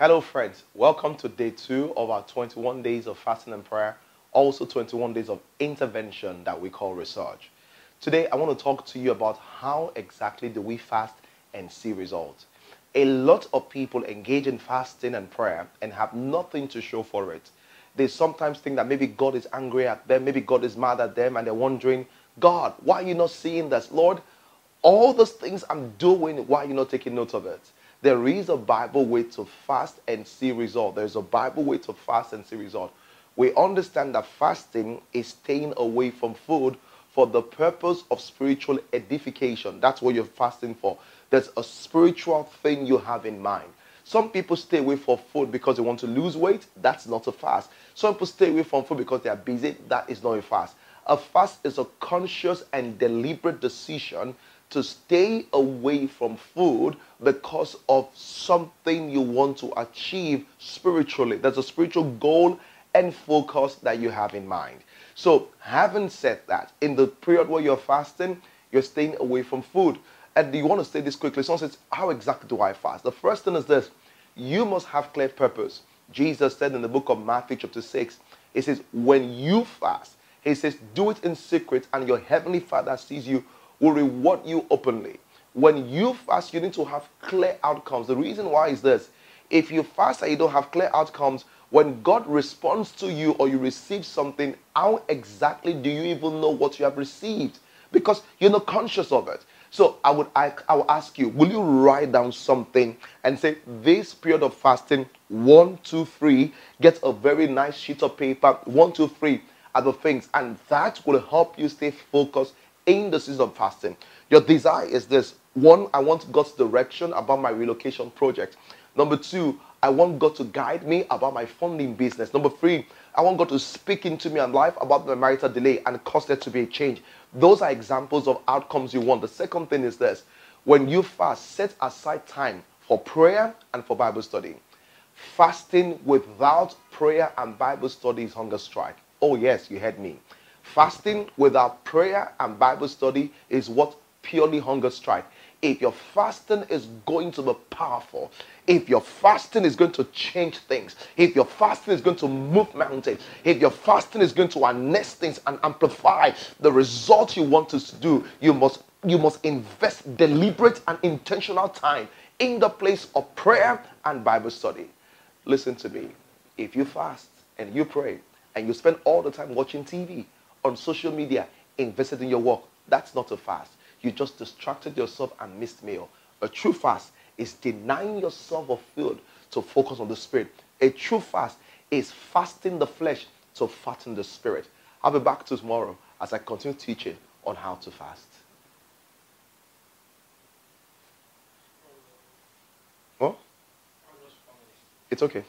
Hello, friends. Welcome to day two of our 21 days of fasting and prayer, also 21 days of intervention that we call research. Today, I want to talk to you about how exactly do we fast and see results. A lot of people engage in fasting and prayer and have nothing to show for it. They sometimes think that maybe God is angry at them, maybe God is mad at them, and they're wondering, God, why are you not seeing this? Lord, all those things I'm doing, why are you not taking note of it? There is a Bible way to fast and see result. There's a Bible way to fast and see result. We understand that fasting is staying away from food for the purpose of spiritual edification. That's what you're fasting for. There's a spiritual thing you have in mind. Some people stay away from food because they want to lose weight. That's not a fast. Some people stay away from food because they are busy. That is not a fast. A fast is a conscious and deliberate decision to stay away from food because of something you want to achieve spiritually. There's a spiritual goal and focus that you have in mind. So, having said that, in the period where you're fasting, you're staying away from food. And you want to say this quickly. Someone says, How exactly do I fast? The first thing is this you must have clear purpose. Jesus said in the book of Matthew, chapter 6, He says, When you fast, He says, Do it in secret, and your heavenly Father sees you will reward you openly. When you fast, you need to have clear outcomes. The reason why is this if you fast and you don't have clear outcomes, when God responds to you or you receive something, how exactly do you even know what you have received? Because you're not conscious of it. So I would I, I will ask you, will you write down something and say this period of fasting, one, two, three, get a very nice sheet of paper, one, two, three the things, and that will help you stay focused in the season of fasting. Your desire is this one, I want God's direction about my relocation project. Number two, I want God to guide me about my funding business. Number three, I want God to speak into me and life about my marital delay and cause there to be a change. Those are examples of outcomes you want. The second thing is this when you fast, set aside time for prayer and for Bible study. Fasting without prayer and Bible study is hunger strike. Oh, yes, you heard me. Fasting without prayer and Bible study is what purely hunger strike. If your fasting is going to be powerful, if your fasting is going to change things, if your fasting is going to move mountains, if your fasting is going to harness things and amplify the result you want to do, you must you must invest deliberate and intentional time in the place of prayer and Bible study. Listen to me. If you fast and you pray and you spend all the time watching TV, on social media, invested in your work. That's not a fast. You just distracted yourself and missed meal. A true fast is denying yourself of food to focus on the spirit. A true fast is fasting the flesh to fatten the spirit. I'll be back tomorrow as I continue teaching on how to fast. What? It's okay.